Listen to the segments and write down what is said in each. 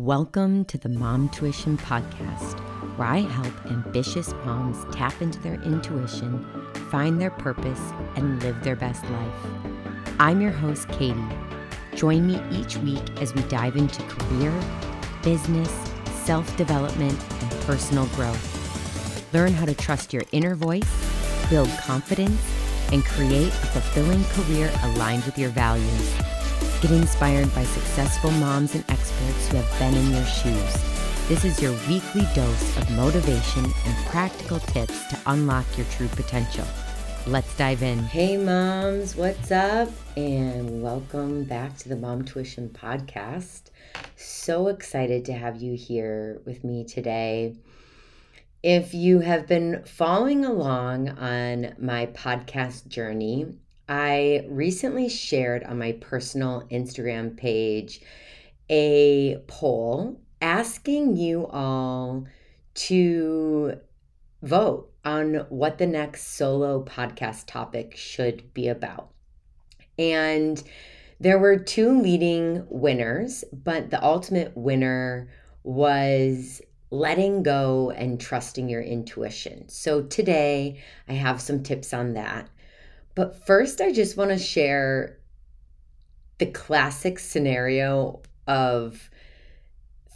Welcome to the Momtuition Podcast, where I help ambitious moms tap into their intuition, find their purpose, and live their best life. I'm your host, Katie. Join me each week as we dive into career, business, self development, and personal growth. Learn how to trust your inner voice, build confidence, and create a fulfilling career aligned with your values. Get inspired by successful moms and experts who have been in your shoes. This is your weekly dose of motivation and practical tips to unlock your true potential. Let's dive in. Hey, moms, what's up? And welcome back to the Momtuition Podcast. So excited to have you here with me today. If you have been following along on my podcast journey, I recently shared on my personal Instagram page a poll asking you all to vote on what the next solo podcast topic should be about. And there were two leading winners, but the ultimate winner was letting go and trusting your intuition. So today I have some tips on that. But first, I just want to share the classic scenario of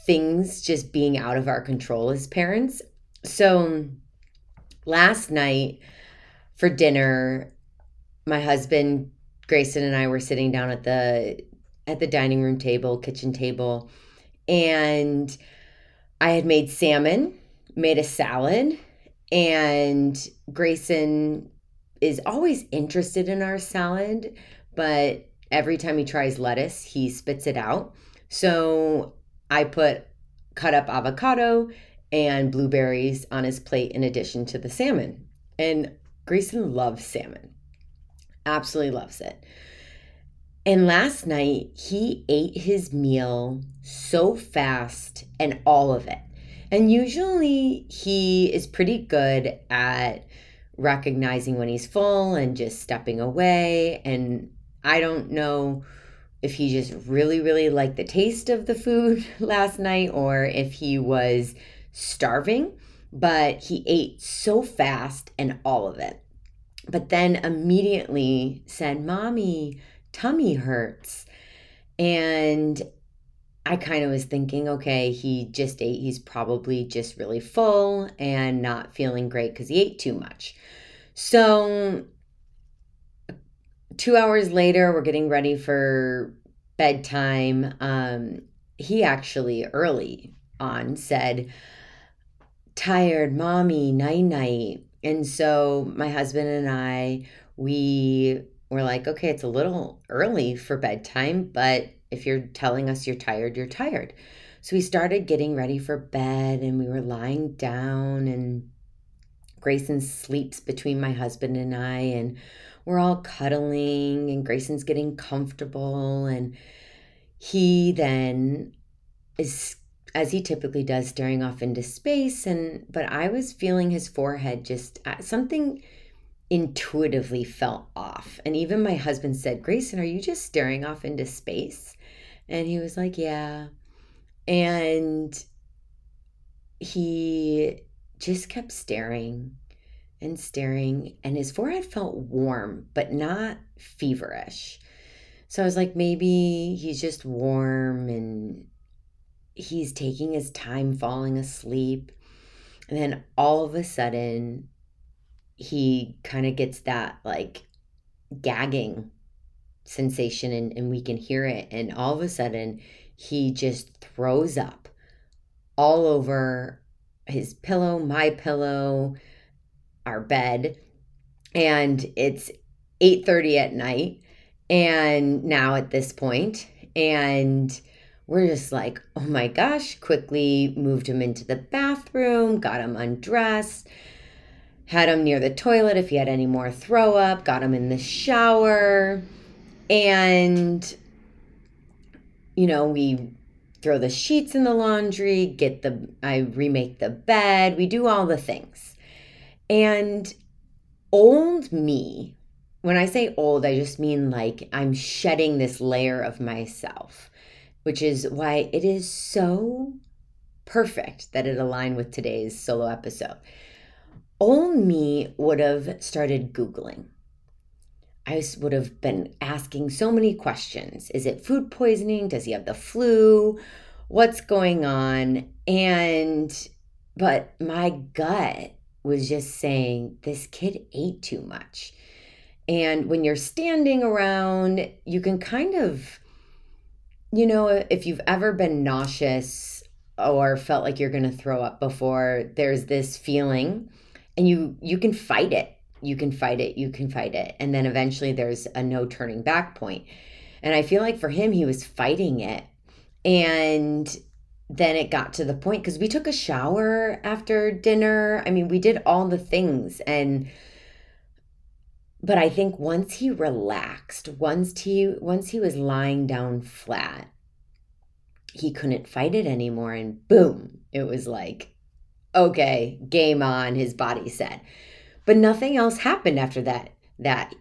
things just being out of our control as parents. So, last night for dinner, my husband Grayson and I were sitting down at the at the dining room table, kitchen table, and I had made salmon, made a salad, and Grayson is always interested in our salad, but every time he tries lettuce, he spits it out. So I put cut up avocado and blueberries on his plate in addition to the salmon. And Grayson loves salmon, absolutely loves it. And last night, he ate his meal so fast and all of it. And usually, he is pretty good at recognizing when he's full and just stepping away. And I don't know if he just really, really liked the taste of the food last night or if he was starving, but he ate so fast and all of it. But then immediately said, Mommy, tummy hurts. And I kind of was thinking, okay, he just ate. He's probably just really full and not feeling great because he ate too much. So, two hours later, we're getting ready for bedtime. Um, he actually early on said, Tired, mommy, night night. And so, my husband and I, we were like, okay, it's a little early for bedtime, but if you're telling us you're tired, you're tired. So we started getting ready for bed and we were lying down and Grayson sleeps between my husband and I and we're all cuddling and Grayson's getting comfortable and he then is as he typically does staring off into space and but I was feeling his forehead just uh, something intuitively felt off. And even my husband said, Grayson, are you just staring off into space? And he was like, Yeah. And he just kept staring and staring, and his forehead felt warm, but not feverish. So I was like, maybe he's just warm and he's taking his time falling asleep. And then all of a sudden, he kind of gets that like gagging sensation and, and we can hear it. And all of a sudden, he just throws up all over his pillow, my pillow, our bed. And it's 8:30 at night and now at this point and we're just like, "Oh my gosh, quickly moved him into the bathroom, got him undressed." had him near the toilet if he had any more throw up, got him in the shower, and, you know, we throw the sheets in the laundry, get the, I remake the bed, we do all the things. And old me, when I say old, I just mean like I'm shedding this layer of myself. which is why it is so perfect that it aligned with today's solo episode. Old me would have started Googling. I would have been asking so many questions. Is it food poisoning? Does he have the flu? What's going on? And, but my gut was just saying, this kid ate too much. And when you're standing around, you can kind of, you know, if you've ever been nauseous or felt like you're going to throw up before, there's this feeling and you you can fight it. You can fight it. You can fight it. And then eventually there's a no turning back point. And I feel like for him he was fighting it. And then it got to the point because we took a shower after dinner. I mean, we did all the things and but I think once he relaxed, once he once he was lying down flat, he couldn't fight it anymore and boom, it was like okay, game on, his body said. But nothing else happened after that. That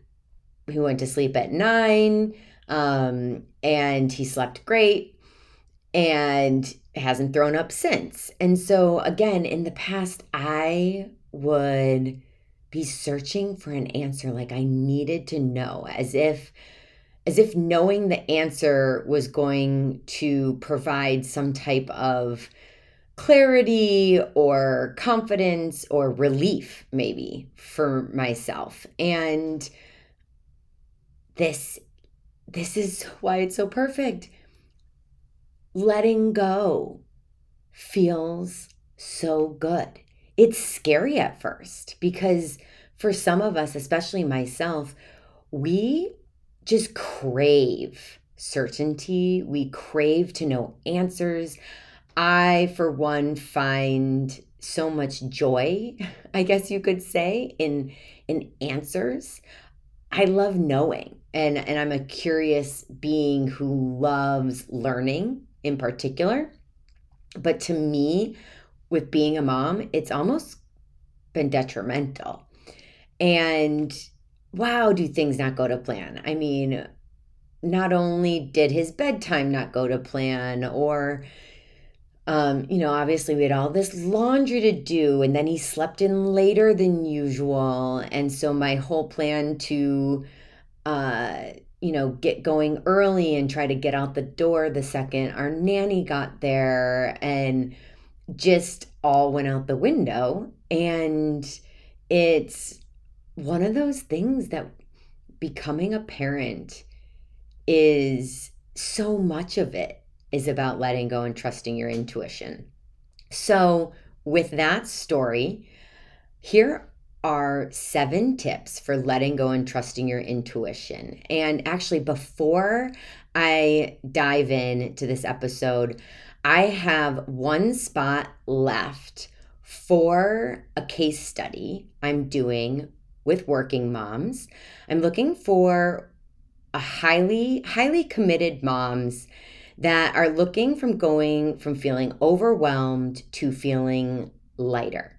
he went to sleep at 9 um and he slept great and hasn't thrown up since. And so again, in the past I would be searching for an answer like I needed to know as if as if knowing the answer was going to provide some type of clarity or confidence or relief maybe for myself and this this is why it's so perfect letting go feels so good it's scary at first because for some of us, especially myself, we just crave certainty. We crave to know answers. I, for one, find so much joy, I guess you could say, in in answers. I love knowing. And and I'm a curious being who loves learning in particular. But to me, with being a mom, it's almost been detrimental. And wow, do things not go to plan? I mean, not only did his bedtime not go to plan, or, um, you know, obviously we had all this laundry to do, and then he slept in later than usual. And so my whole plan to, uh, you know, get going early and try to get out the door the second our nanny got there and just all went out the window. And it's one of those things that becoming a parent is so much of it is about letting go and trusting your intuition. So, with that story, here are seven tips for letting go and trusting your intuition. And actually, before I dive in to this episode, I have one spot left for a case study I'm doing with working moms. I'm looking for a highly highly committed moms that are looking from going from feeling overwhelmed to feeling lighter.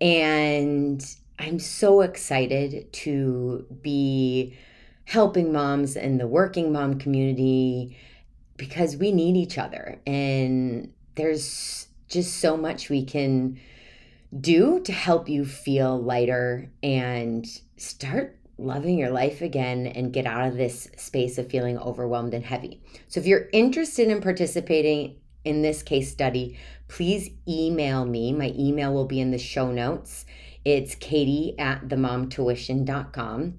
And I'm so excited to be helping moms in the working mom community because we need each other and there's just so much we can do to help you feel lighter and start loving your life again and get out of this space of feeling overwhelmed and heavy. So, if you're interested in participating in this case study, please email me. My email will be in the show notes. It's katie at themomtuition.com.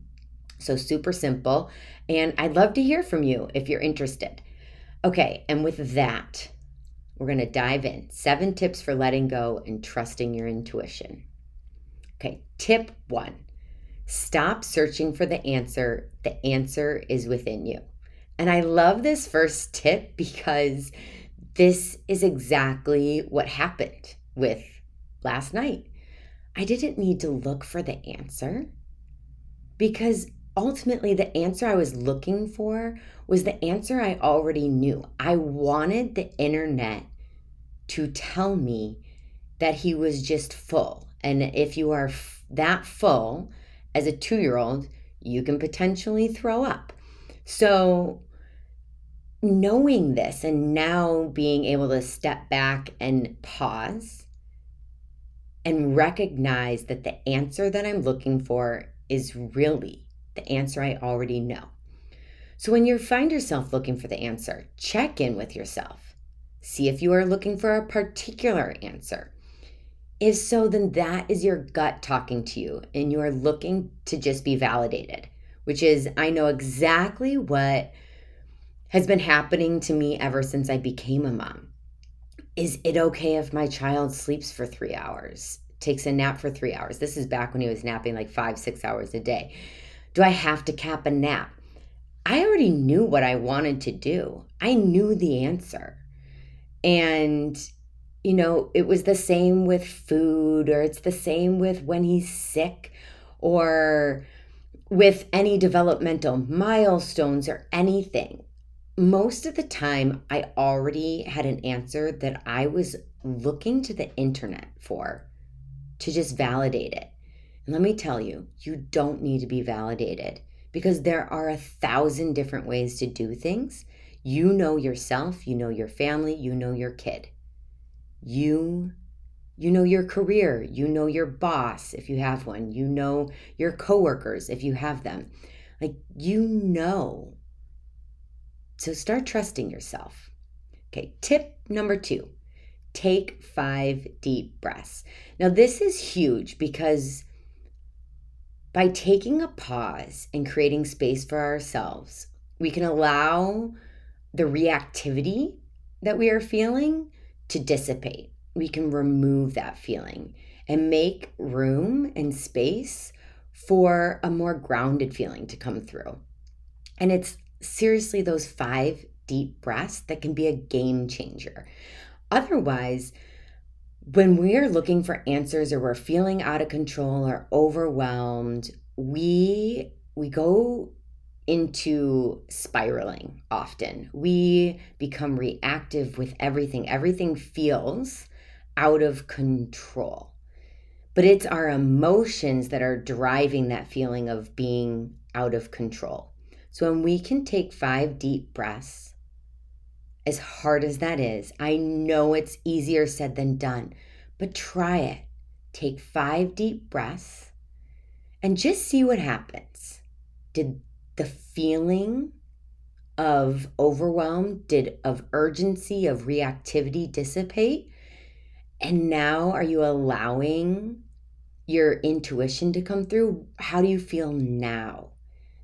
So, super simple. And I'd love to hear from you if you're interested. Okay, and with that, we're going to dive in. Seven tips for letting go and trusting your intuition. Okay, tip one stop searching for the answer. The answer is within you. And I love this first tip because this is exactly what happened with last night. I didn't need to look for the answer because ultimately the answer I was looking for was the answer I already knew. I wanted the internet to tell me that he was just full. And if you are f- that full as a two year old, you can potentially throw up. So, knowing this and now being able to step back and pause and recognize that the answer that I'm looking for is really the answer I already know. So when you find yourself looking for the answer, check in with yourself. See if you are looking for a particular answer. If so, then that is your gut talking to you and you are looking to just be validated, which is, I know exactly what has been happening to me ever since I became a mom. Is it okay if my child sleeps for three hours, takes a nap for three hours? This is back when he was napping like five, six hours a day. Do I have to cap a nap? I already knew what I wanted to do, I knew the answer. And, you know, it was the same with food, or it's the same with when he's sick, or with any developmental milestones or anything. Most of the time, I already had an answer that I was looking to the internet for to just validate it. And let me tell you, you don't need to be validated because there are a thousand different ways to do things. You know yourself, you know your family, you know your kid. You you know your career, you know your boss if you have one, you know your coworkers if you have them. Like you know. So start trusting yourself. Okay, tip number 2. Take 5 deep breaths. Now this is huge because by taking a pause and creating space for ourselves, we can allow the reactivity that we are feeling to dissipate. We can remove that feeling and make room and space for a more grounded feeling to come through. And it's seriously those five deep breaths that can be a game changer. Otherwise, when we are looking for answers or we're feeling out of control or overwhelmed, we we go into spiraling often. We become reactive with everything. Everything feels out of control. But it's our emotions that are driving that feeling of being out of control. So when we can take five deep breaths as hard as that is, I know it's easier said than done, but try it. Take five deep breaths and just see what happens. Did the feeling of overwhelm, did of urgency, of reactivity dissipate? And now are you allowing your intuition to come through? How do you feel now?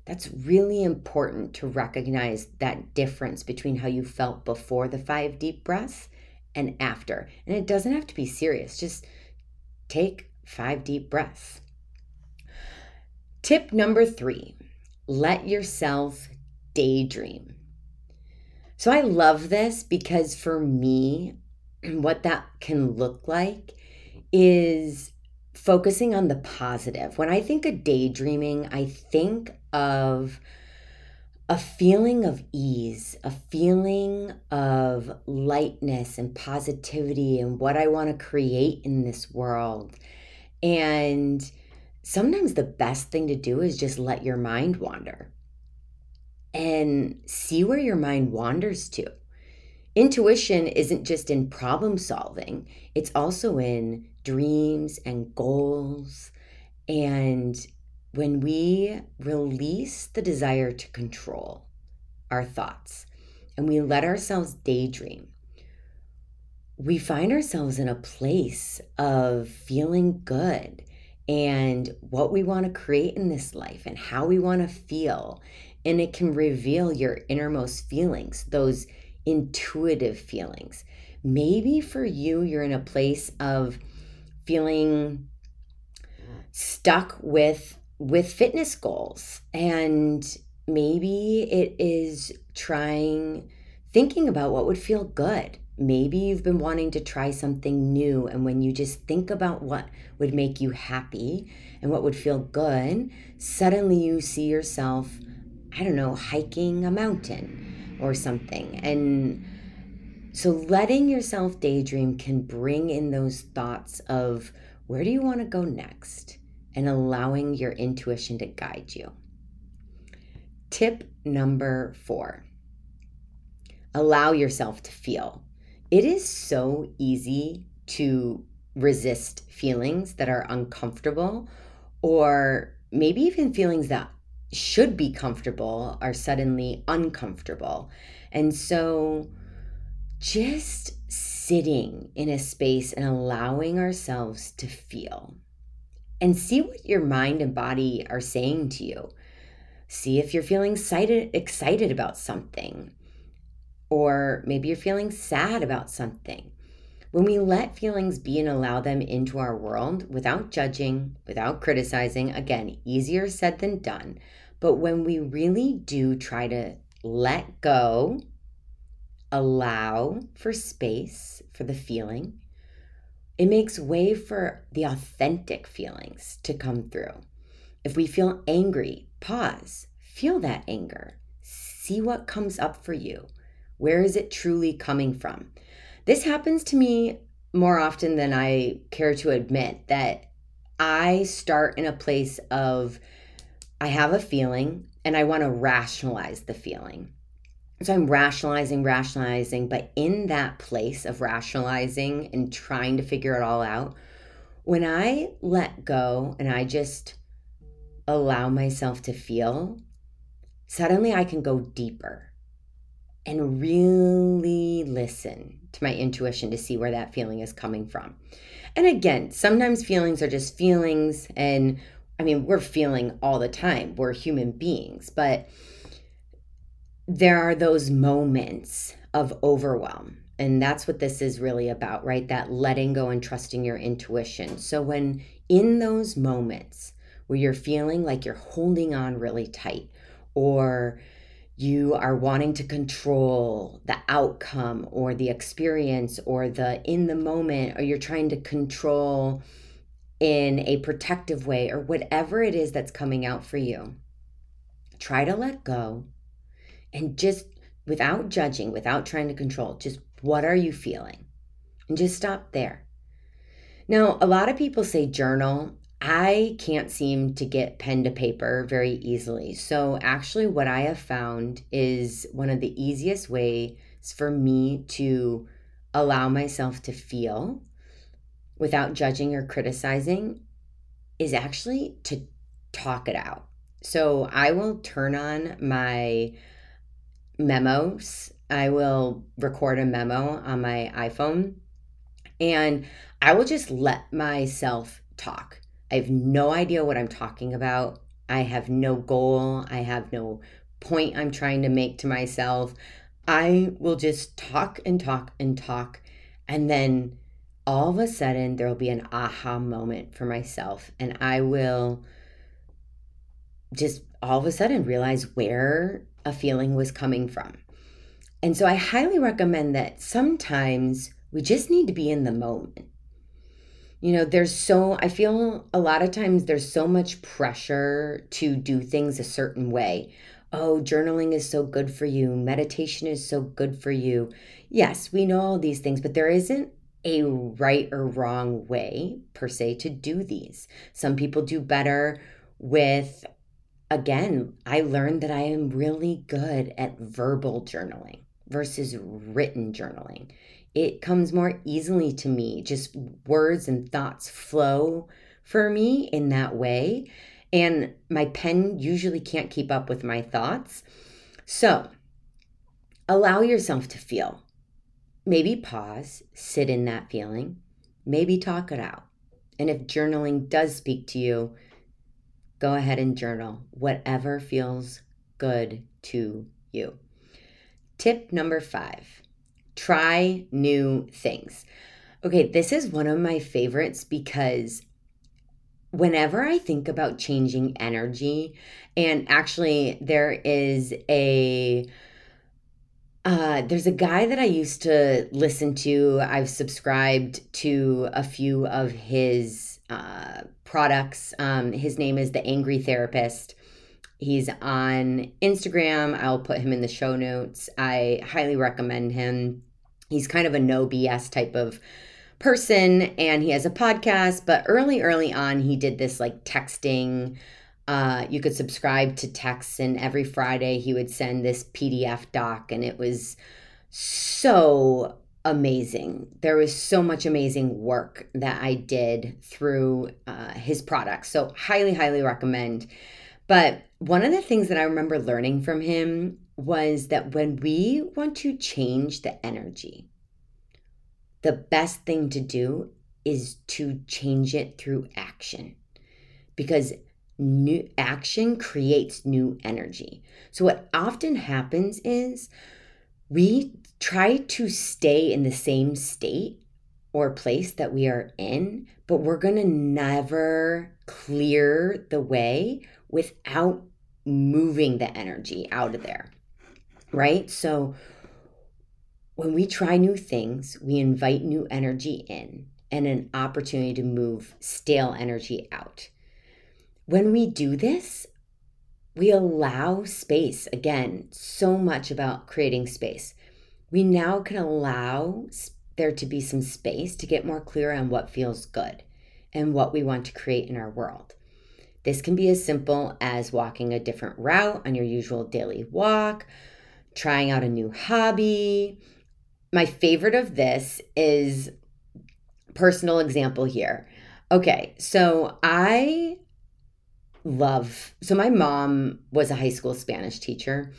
That's really important to recognize that difference between how you felt before the five deep breaths and after. And it doesn't have to be serious, just take five deep breaths. Tip number three let yourself daydream. So I love this because for me, what that can look like is focusing on the positive. When I think of daydreaming, I think of a feeling of ease, a feeling of lightness and positivity and what I want to create in this world. And sometimes the best thing to do is just let your mind wander and see where your mind wanders to. Intuition isn't just in problem solving, it's also in dreams and goals. And when we release the desire to control our thoughts and we let ourselves daydream, we find ourselves in a place of feeling good and what we want to create in this life and how we want to feel. And it can reveal your innermost feelings, those intuitive feelings. Maybe for you, you're in a place of feeling stuck with with fitness goals and maybe it is trying thinking about what would feel good maybe you've been wanting to try something new and when you just think about what would make you happy and what would feel good suddenly you see yourself i don't know hiking a mountain or something and so letting yourself daydream can bring in those thoughts of where do you want to go next and allowing your intuition to guide you. Tip number four allow yourself to feel. It is so easy to resist feelings that are uncomfortable or maybe even feelings that should be comfortable are suddenly uncomfortable. And so just sitting in a space and allowing ourselves to feel and see what your mind and body are saying to you. See if you're feeling excited, excited about something, or maybe you're feeling sad about something. When we let feelings be and allow them into our world without judging, without criticizing, again, easier said than done. But when we really do try to let go, allow for space for the feeling, it makes way for the authentic feelings to come through. If we feel angry, pause, feel that anger, see what comes up for you. Where is it truly coming from? This happens to me more often than I care to admit that I start in a place of I have a feeling and I want to rationalize the feeling. So I'm rationalizing, rationalizing, but in that place of rationalizing and trying to figure it all out, when I let go and I just allow myself to feel, suddenly I can go deeper and really listen to my intuition to see where that feeling is coming from. And again, sometimes feelings are just feelings. And I mean, we're feeling all the time, we're human beings, but there are those moments of overwhelm. And that's what this is really about, right? That letting go and trusting your intuition. So, when in those moments where you're feeling like you're holding on really tight, or you are wanting to control the outcome or the experience or the in the moment, or you're trying to control in a protective way, or whatever it is that's coming out for you, try to let go and just without judging, without trying to control, just what are you feeling? And just stop there. Now, a lot of people say journal. I can't seem to get pen to paper very easily. So, actually, what I have found is one of the easiest ways for me to allow myself to feel without judging or criticizing is actually to talk it out. So, I will turn on my memos. I will record a memo on my iPhone and I will just let myself talk. I have no idea what I'm talking about. I have no goal. I have no point I'm trying to make to myself. I will just talk and talk and talk. And then all of a sudden, there will be an aha moment for myself. And I will just all of a sudden realize where a feeling was coming from. And so I highly recommend that sometimes we just need to be in the moment you know, there's so, I feel a lot of times there's so much pressure to do things a certain way. Oh, journaling is so good for you. Meditation is so good for you. Yes, we know all these things, but there isn't a right or wrong way per se to do these. Some people do better with, again, I learned that I am really good at verbal journaling versus written journaling it comes more easily to me. Just words and thoughts flow for me in that way. And my pen usually can't keep up with my thoughts. So allow yourself to feel. Maybe pause, sit in that feeling, maybe talk it out. And if journaling does speak to you, go ahead and journal whatever feels good to you. Tip number five Try new things. Okay, this is one of my favorites because whenever I think about changing energy, and actually, there is a uh, there's a guy that I used to listen to. I've subscribed to a few of his uh, products. Um, his name is the Angry Therapist. He's on Instagram. I'll put him in the show notes. I highly recommend him. He's kind of a no BS type of person and he has a podcast, but early, early on, he did this like texting. Uh, you could subscribe to texts, and every Friday he would send this PDF doc, and it was so amazing. There was so much amazing work that I did through uh, his products. So, highly, highly recommend. But one of the things that I remember learning from him was that when we want to change the energy, the best thing to do is to change it through action because new action creates new energy. So, what often happens is we try to stay in the same state or place that we are in, but we're going to never clear the way without moving the energy out of there. Right? So, when we try new things, we invite new energy in and an opportunity to move stale energy out. When we do this, we allow space. Again, so much about creating space. We now can allow there to be some space to get more clear on what feels good and what we want to create in our world. This can be as simple as walking a different route on your usual daily walk, trying out a new hobby. My favorite of this is personal example here. Okay, so I love, so my mom was a high school Spanish teacher,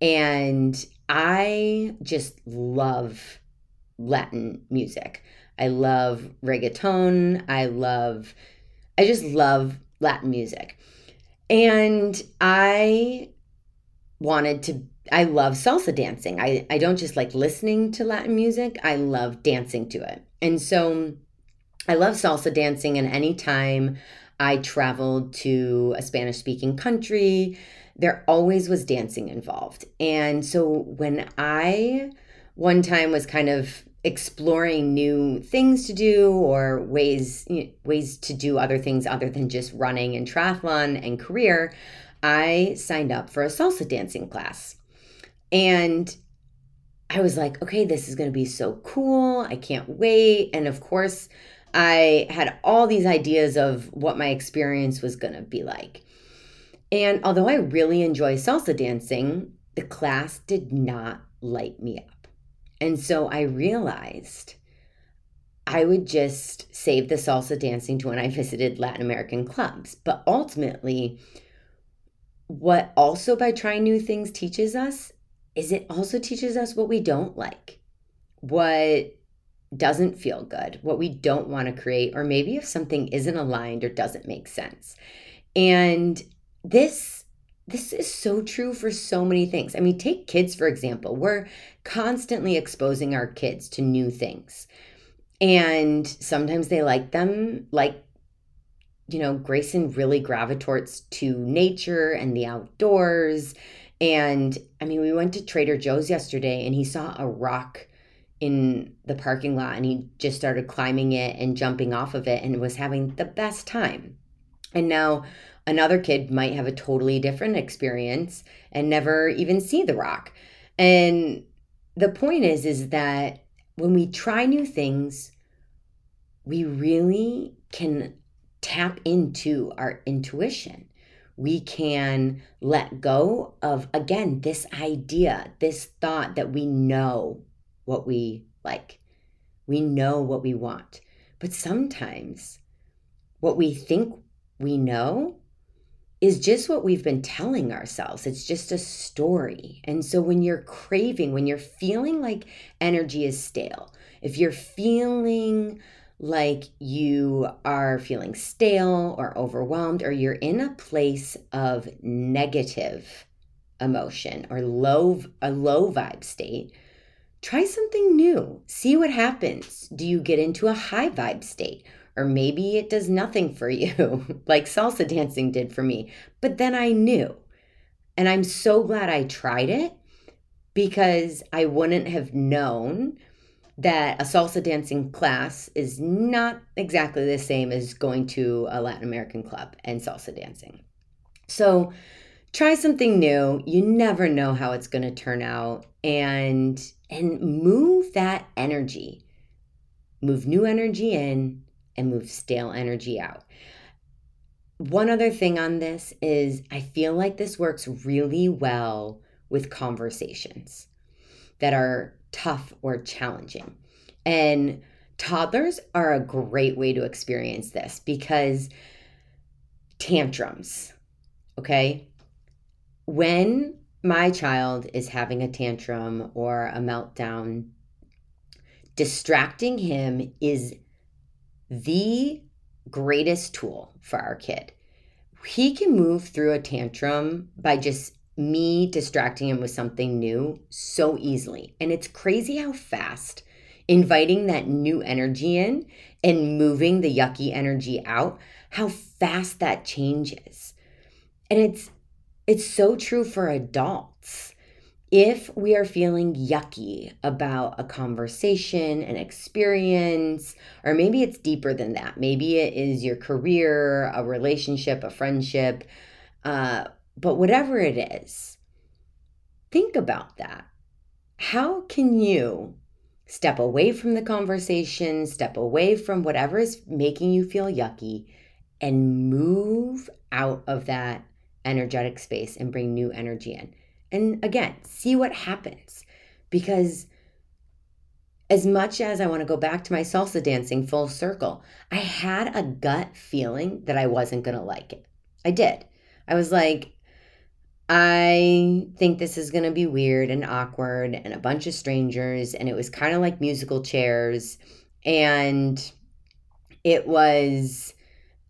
and I just love Latin music. I love reggaeton. I love, I just love Latin music. And I wanted to I love salsa dancing. I, I don't just like listening to Latin music, I love dancing to it. And so I love salsa dancing, and anytime I traveled to a Spanish speaking country, there always was dancing involved. And so when I one time was kind of exploring new things to do or ways you know, ways to do other things other than just running and triathlon and career, I signed up for a salsa dancing class. And I was like, okay, this is going to be so cool. I can't wait. And of course, I had all these ideas of what my experience was going to be like. And although I really enjoy salsa dancing, the class did not light me up. And so I realized I would just save the salsa dancing to when I visited Latin American clubs. But ultimately, what also by trying new things teaches us is it also teaches us what we don't like, what doesn't feel good, what we don't want to create, or maybe if something isn't aligned or doesn't make sense. And this this is so true for so many things. I mean, take kids for example. We're constantly exposing our kids to new things. And sometimes they like them like you know, Grayson really gravitates to nature and the outdoors and I mean, we went to Trader Joe's yesterday and he saw a rock in the parking lot and he just started climbing it and jumping off of it and was having the best time. And now another kid might have a totally different experience and never even see the rock. And the point is is that when we try new things, we really can tap into our intuition we can let go of, again, this idea, this thought that we know what we like. We know what we want. But sometimes what we think we know is just what we've been telling ourselves. It's just a story. And so when you're craving, when you're feeling like energy is stale, if you're feeling like you are feeling stale or overwhelmed, or you're in a place of negative emotion or low a low vibe state, try something new. See what happens. Do you get into a high vibe state? Or maybe it does nothing for you, like salsa dancing did for me. But then I knew. And I'm so glad I tried it because I wouldn't have known that a salsa dancing class is not exactly the same as going to a Latin American club and salsa dancing. So try something new. You never know how it's going to turn out and and move that energy. Move new energy in and move stale energy out. One other thing on this is I feel like this works really well with conversations that are tough or challenging. And toddlers are a great way to experience this because tantrums, okay? When my child is having a tantrum or a meltdown, distracting him is the greatest tool for our kid. He can move through a tantrum by just me distracting him with something new so easily. And it's crazy how fast inviting that new energy in and moving the yucky energy out, how fast that changes. And it's it's so true for adults. If we are feeling yucky about a conversation, an experience, or maybe it's deeper than that, maybe it is your career, a relationship, a friendship, uh, but whatever it is, think about that. How can you step away from the conversation, step away from whatever is making you feel yucky, and move out of that energetic space and bring new energy in? And again, see what happens. Because as much as I want to go back to my salsa dancing full circle, I had a gut feeling that I wasn't going to like it. I did. I was like, I think this is going to be weird and awkward and a bunch of strangers. And it was kind of like musical chairs. And it was,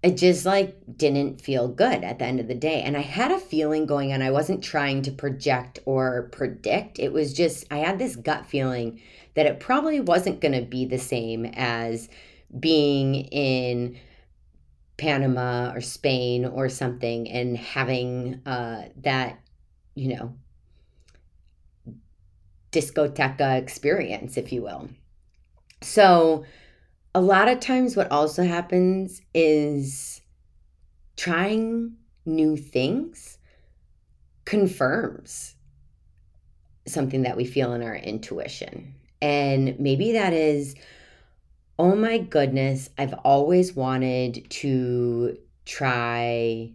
it just like didn't feel good at the end of the day. And I had a feeling going on. I wasn't trying to project or predict. It was just, I had this gut feeling that it probably wasn't going to be the same as being in Panama or Spain or something and having uh, that, you know, discoteca experience, if you will. So, a lot of times, what also happens is trying new things confirms something that we feel in our intuition. And maybe that is oh my goodness, I've always wanted to try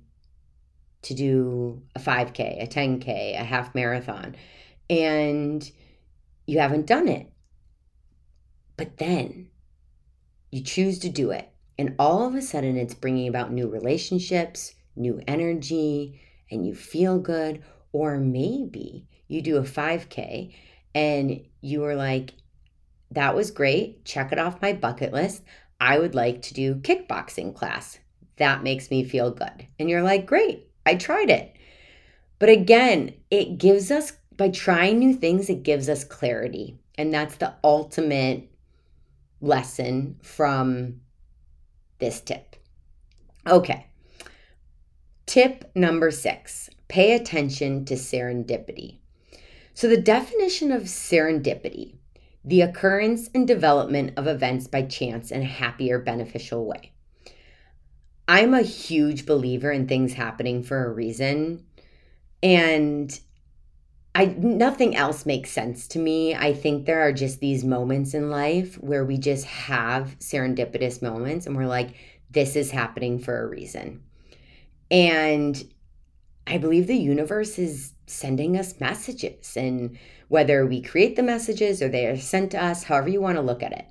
to do a 5K, a 10K, a half marathon, and you haven't done it. But then you choose to do it. And all of a sudden, it's bringing about new relationships, new energy, and you feel good. Or maybe you do a 5K and you are like, that was great. Check it off my bucket list. I would like to do kickboxing class. That makes me feel good. And you're like, great, I tried it. But again, it gives us, by trying new things, it gives us clarity. And that's the ultimate lesson from this tip. Okay. Tip number six pay attention to serendipity. So, the definition of serendipity the occurrence and development of events by chance in a happier, beneficial way. I'm a huge believer in things happening for a reason. And I nothing else makes sense to me. I think there are just these moments in life where we just have serendipitous moments and we're like this is happening for a reason. And I believe the universe is sending us messages and whether we create the messages or they are sent to us, however you want to look at it.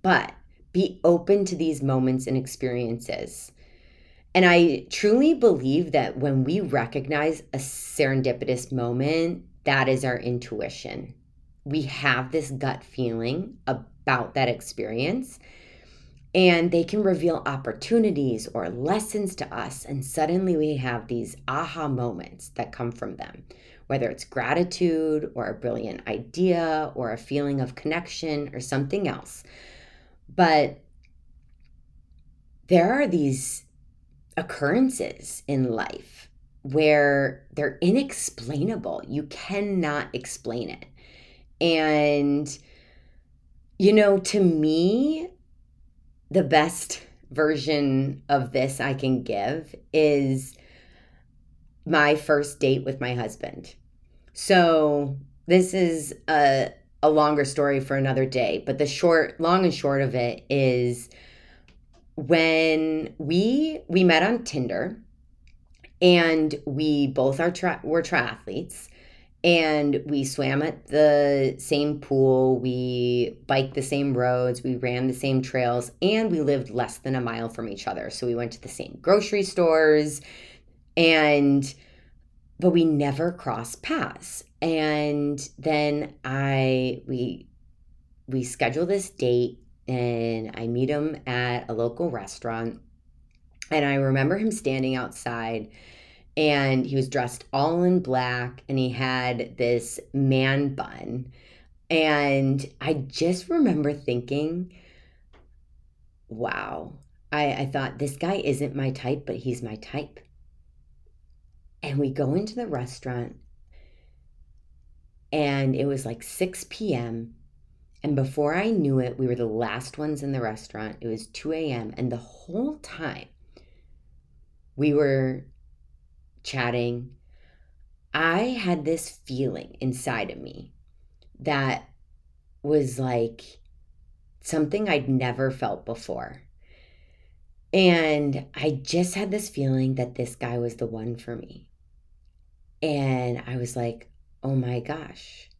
But be open to these moments and experiences. And I truly believe that when we recognize a serendipitous moment, that is our intuition. We have this gut feeling about that experience, and they can reveal opportunities or lessons to us. And suddenly we have these aha moments that come from them whether it's gratitude or a brilliant idea or a feeling of connection or something else. But there are these occurrences in life where they're inexplainable. You cannot explain it. And, you know, to me, the best version of this I can give is my first date with my husband. So this is a a longer story for another day, but the short long and short of it is when we we met on Tinder and we both are tra- were triathletes And we swam at the same pool, we biked the same roads, we ran the same trails, and we lived less than a mile from each other. So we went to the same grocery stores and but we never crossed paths. And then I we we schedule this date and I meet him at a local restaurant. And I remember him standing outside and he was dressed all in black and he had this man bun. And I just remember thinking, wow, I, I thought this guy isn't my type, but he's my type. And we go into the restaurant and it was like 6 p.m. And before I knew it, we were the last ones in the restaurant. It was 2 a.m. And the whole time we were chatting, I had this feeling inside of me that was like something I'd never felt before. And I just had this feeling that this guy was the one for me. And I was like, oh my gosh,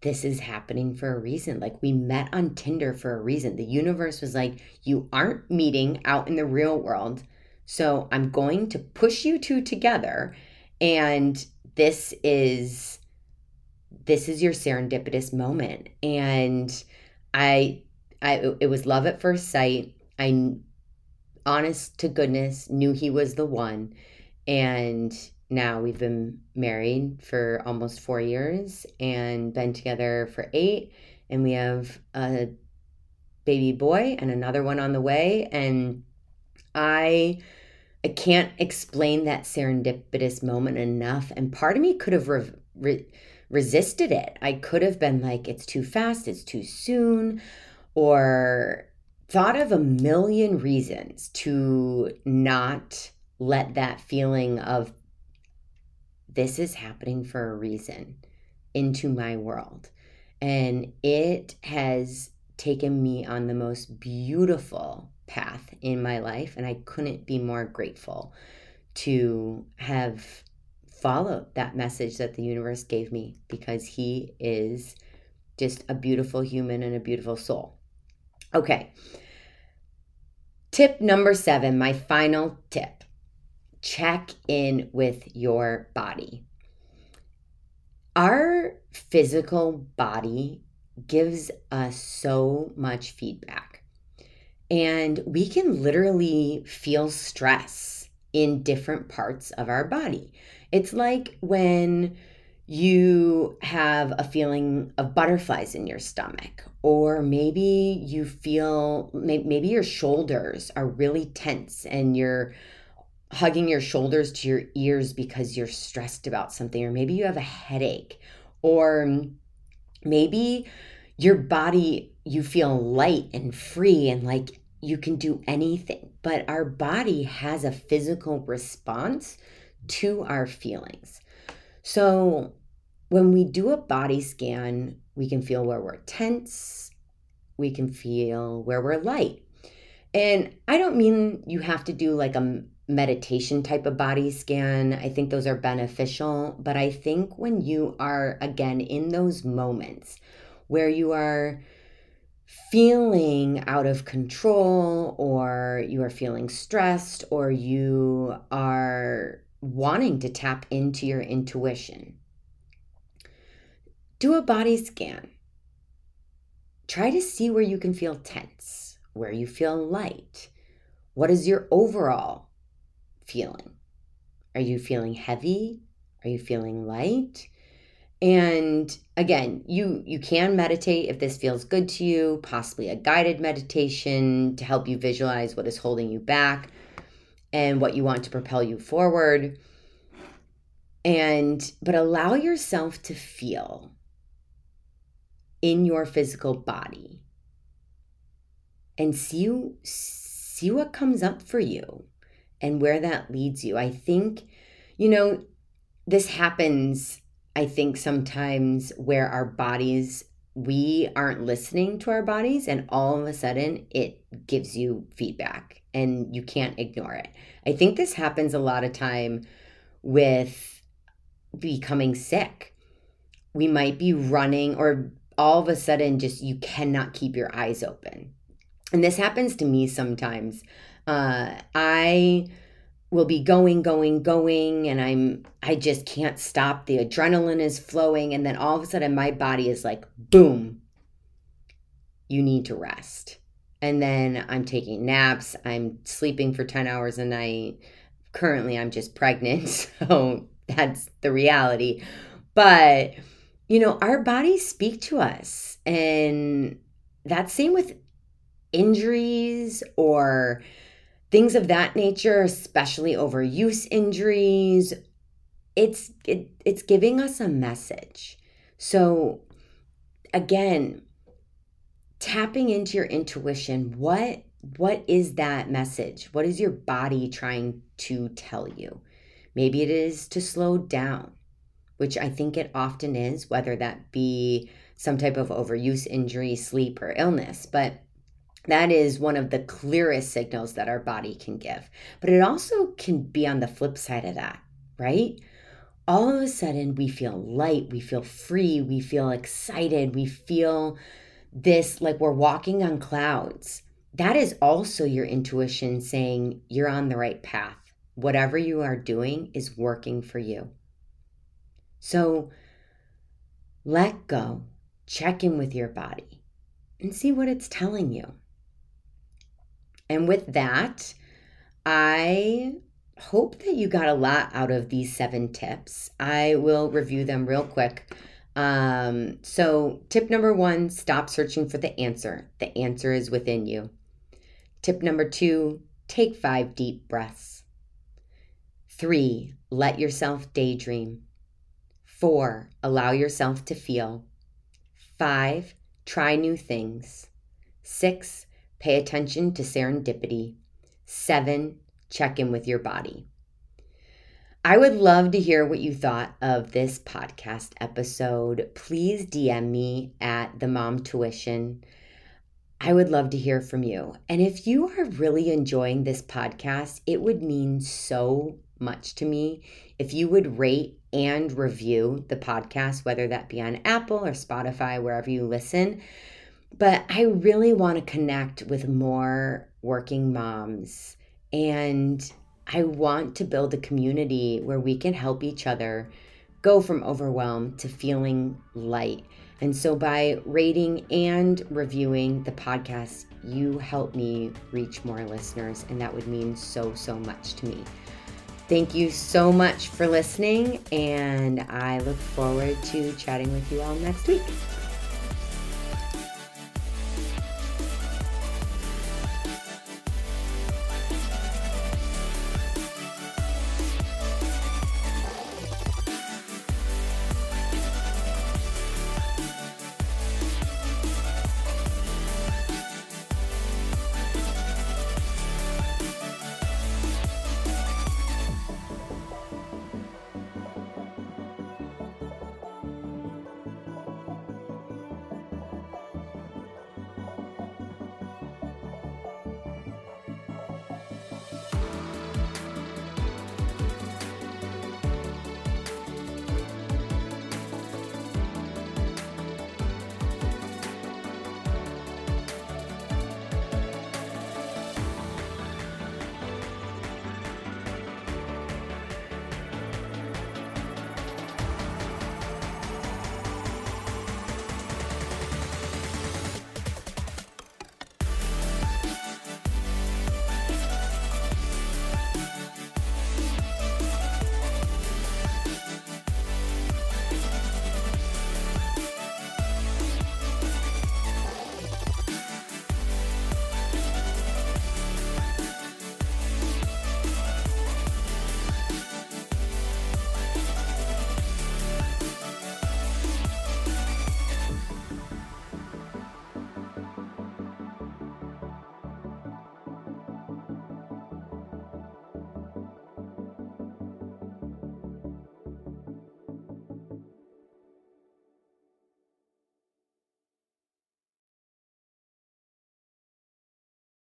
this is happening for a reason. Like we met on Tinder for a reason. The universe was like, you aren't meeting out in the real world. So I'm going to push you two together. And this is this is your serendipitous moment. And I I it was love at first sight. I honest to goodness knew he was the one. And now we've been married for almost four years and been together for eight. And we have a baby boy and another one on the way. And I I can't explain that serendipitous moment enough. And part of me could have re- re- resisted it. I could have been like, it's too fast, it's too soon, or thought of a million reasons to not let that feeling of this is happening for a reason into my world. And it has taken me on the most beautiful path in my life. And I couldn't be more grateful to have followed that message that the universe gave me because he is just a beautiful human and a beautiful soul. Okay. Tip number seven, my final tip check in with your body. Our physical body gives us so much feedback. And we can literally feel stress in different parts of our body. It's like when you have a feeling of butterflies in your stomach, or maybe you feel maybe your shoulders are really tense and you're hugging your shoulders to your ears because you're stressed about something, or maybe you have a headache, or maybe your body, you feel light and free and like you can do anything. But our body has a physical response to our feelings. So when we do a body scan, we can feel where we're tense, we can feel where we're light. And I don't mean you have to do like a meditation type of body scan. I think those are beneficial. But I think when you are, again, in those moments where you are feeling out of control or you are feeling stressed or you are wanting to tap into your intuition, do a body scan. Try to see where you can feel tense, where you feel light. What is your overall feeling? Are you feeling heavy? Are you feeling light? And again, you you can meditate if this feels good to you, possibly a guided meditation to help you visualize what is holding you back and what you want to propel you forward. And but allow yourself to feel in your physical body and see you see what comes up for you and where that leads you. I think, you know, this happens, I think, sometimes where our bodies, we aren't listening to our bodies, and all of a sudden it gives you feedback and you can't ignore it. I think this happens a lot of time with becoming sick. We might be running, or all of a sudden, just you cannot keep your eyes open. And this happens to me sometimes. Uh, I will be going going going and i'm i just can't stop. The adrenaline is flowing and then all of a sudden my body is like boom you need to rest. And then i'm taking naps. I'm sleeping for 10 hours a night. Currently i'm just pregnant so that's the reality. But you know our bodies speak to us and that's same with injuries or things of that nature, especially overuse injuries. It's it, it's giving us a message. So again, tapping into your intuition, what what is that message? What is your body trying to tell you? Maybe it is to slow down, which I think it often is, whether that be some type of overuse injury, sleep, or illness. But that is one of the clearest signals that our body can give. But it also can be on the flip side of that, right? All of a sudden, we feel light, we feel free, we feel excited, we feel this like we're walking on clouds. That is also your intuition saying you're on the right path. Whatever you are doing is working for you. So let go, check in with your body, and see what it's telling you. And with that, I hope that you got a lot out of these seven tips. I will review them real quick. Um, so, tip number one stop searching for the answer. The answer is within you. Tip number two take five deep breaths. Three, let yourself daydream. Four, allow yourself to feel. Five, try new things. Six, Pay attention to serendipity. Seven, check in with your body. I would love to hear what you thought of this podcast episode. Please DM me at the Momtuition. I would love to hear from you. And if you are really enjoying this podcast, it would mean so much to me if you would rate and review the podcast, whether that be on Apple or Spotify, wherever you listen. But I really want to connect with more working moms. And I want to build a community where we can help each other go from overwhelm to feeling light. And so by rating and reviewing the podcast, you help me reach more listeners, and that would mean so, so much to me. Thank you so much for listening, and I look forward to chatting with you all next week.